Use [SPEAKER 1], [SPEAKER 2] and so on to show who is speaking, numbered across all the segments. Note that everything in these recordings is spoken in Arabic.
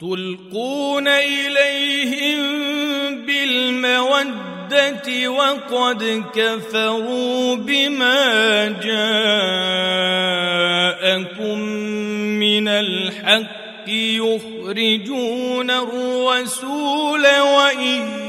[SPEAKER 1] تلقون إليهم بالمودة وقد كفروا بما جاءكم من الحق يخرجون الرسول وإياكم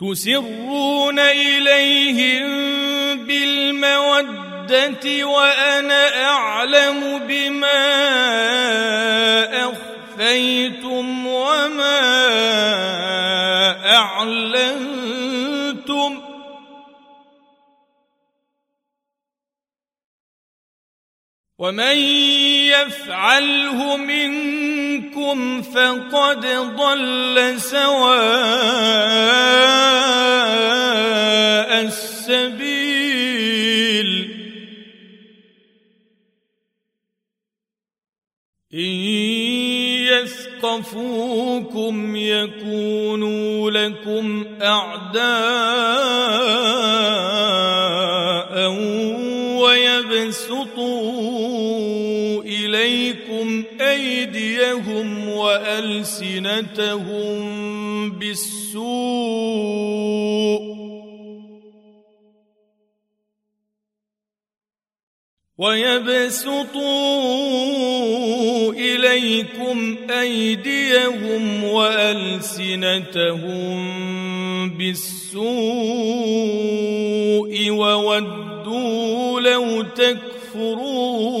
[SPEAKER 1] تسرون إليهم بالمودة وأنا أعلم بما أخفيتم وما أعلنتم ومن يفعله منكم فقد ضل سواء السبيل. إن يثقفوكم يكونوا لكم أعداء. وألسنتهم بالسوء ويبسطوا إليكم أيديهم وألسنتهم بالسوء وودوا لو تكفرون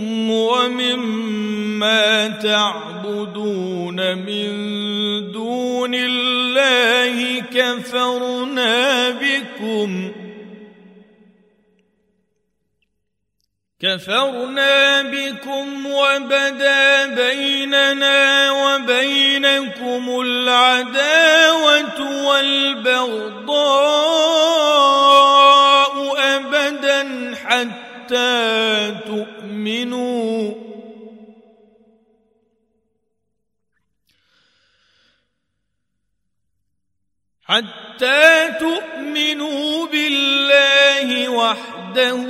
[SPEAKER 1] منكم ومما تعبدون من دون الله كفرنا بكم كفرنا بكم وبدا بيننا وبينكم العداوة والبغضاء أبدا حتى تؤمنوا. حتى تؤمنوا بالله وحده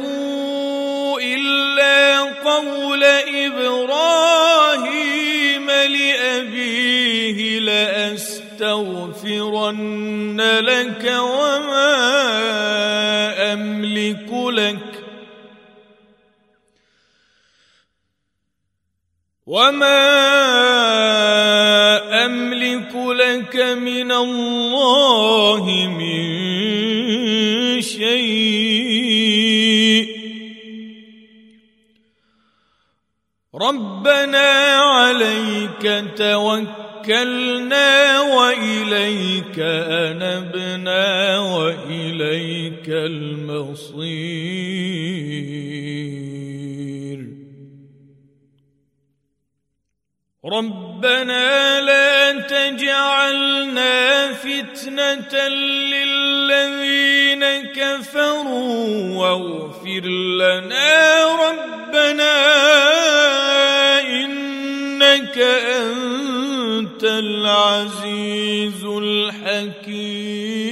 [SPEAKER 1] إلا قول إبراهيم لأبيه لأستغفرن لك وما أملك لك. وما أملك لك من الله من شيء ربنا عليك توكلنا واليك انبنا واليك المصير ربنا لا تجعلنا فتنة للذين كفروا واغفر لنا ربنا إنك أنت العزيز الحكيم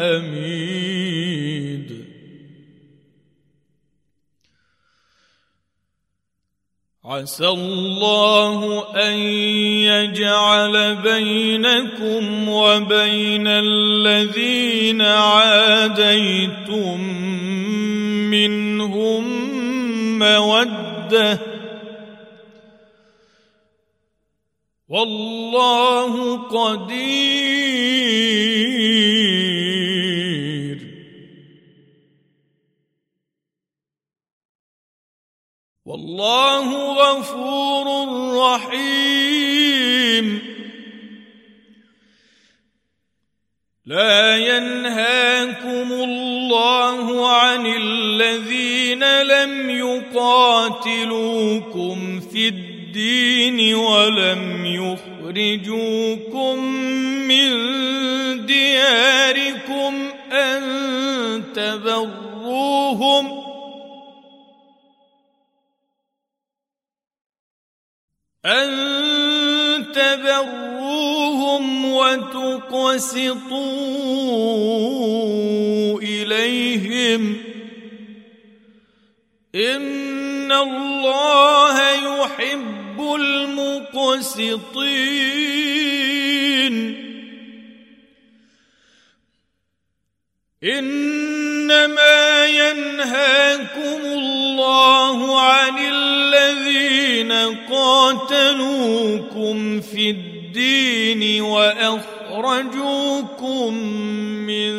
[SPEAKER 1] الحميد. عسى الله أن يجعل بينكم وبين الذين عاديتم منهم مودة. والله قدير. والله غفور رحيم. لا ينهاكم الله عن الذين لم يقاتلوكم في الدين ولم يخرجوكم من دياركم أن تبروهم أن تبروهم وتقسطوا إليهم إن الله يحب المقسطين إنما ينهاكم الله قاتلوكم في الدين وأخرجوكم من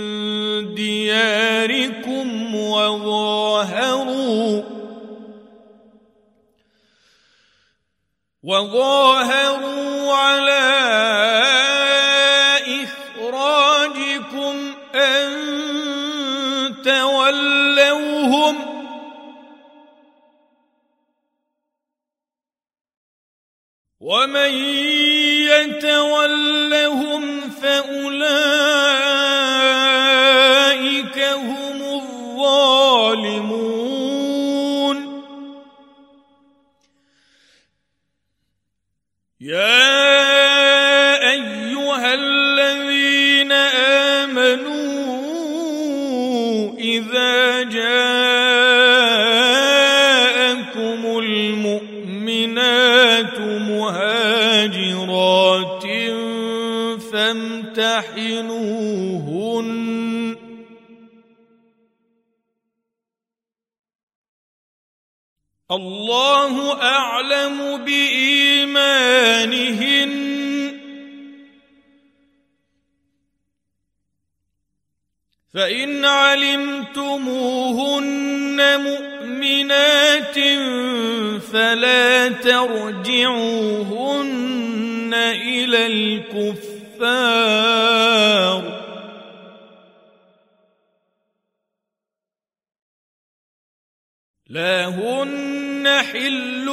[SPEAKER 1] دياركم وظاهروا وظاهروا على اخراجكم أن تولوهم ومن يتولهم فأولئك هم الظالمون. يا أيها الذين آمنوا إذا جاءكم فإن علمتموهن مؤمنات فلا ترجعوهن إلى الكفار. لا هن حل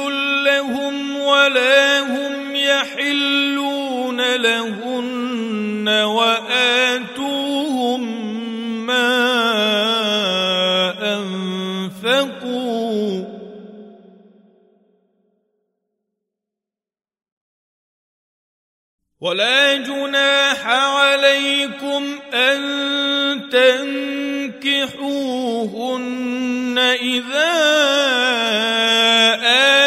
[SPEAKER 1] لهم ولا هم يحلون. إذا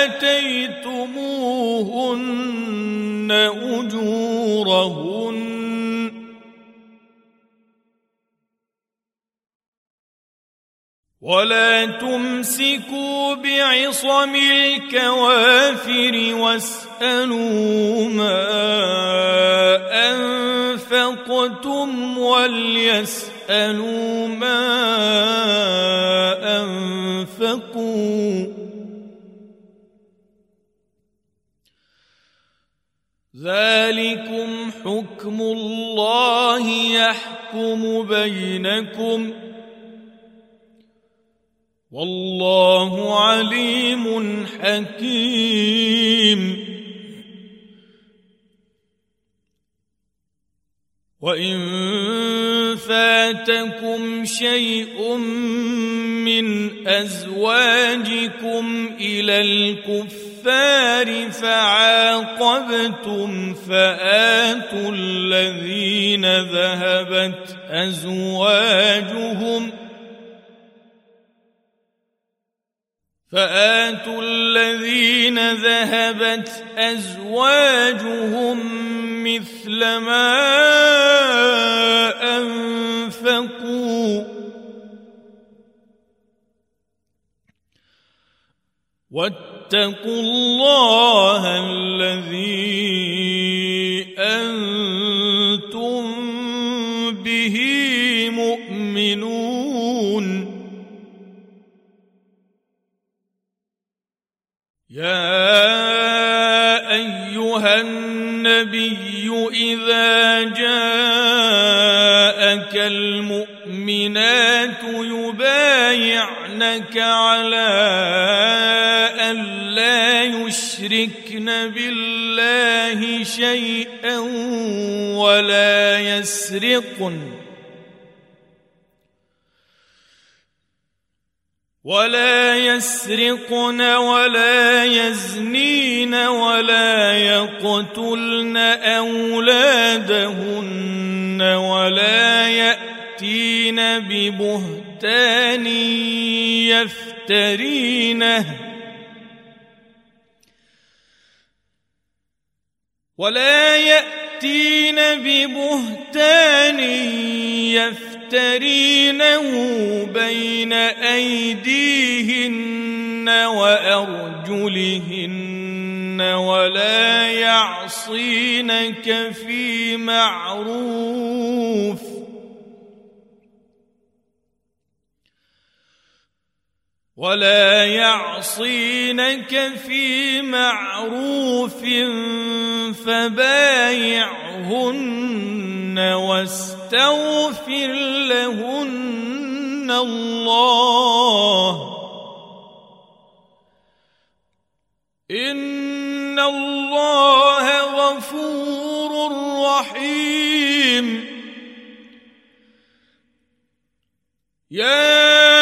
[SPEAKER 1] آتيتموهن أجورهن ولا تمسكوا بعصم الكوافر واسألوا ما أنفقتم وليسألوا ما ذلكم حكم الله يحكم بينكم ۖ والله عليم حكيم. وإن فاتكم شيء من أزواجكم إلى الكفار فعاقبتم فآتوا الذين ذهبت أزواجهم فآتوا الذين ذهبت أزواجهم مثل ما أنفقوا واتقوا الله الذي أنتم به مؤمنون. يا أيها النبي إذا جاءك المؤمنات يبايعنك على بالله شيئا ولا يسرقن ولا يسرقن ولا يزنين ولا يقتلن أولادهن ولا يأتين ببهتان يفترينه ولا يأتين ببهتان يفترينه بين أيديهن وأرجلهن ولا يعصينك في معروف ولا يعصينك في معروف فبايعهن واستغفر لهن الله. إن الله غفور رحيم. يا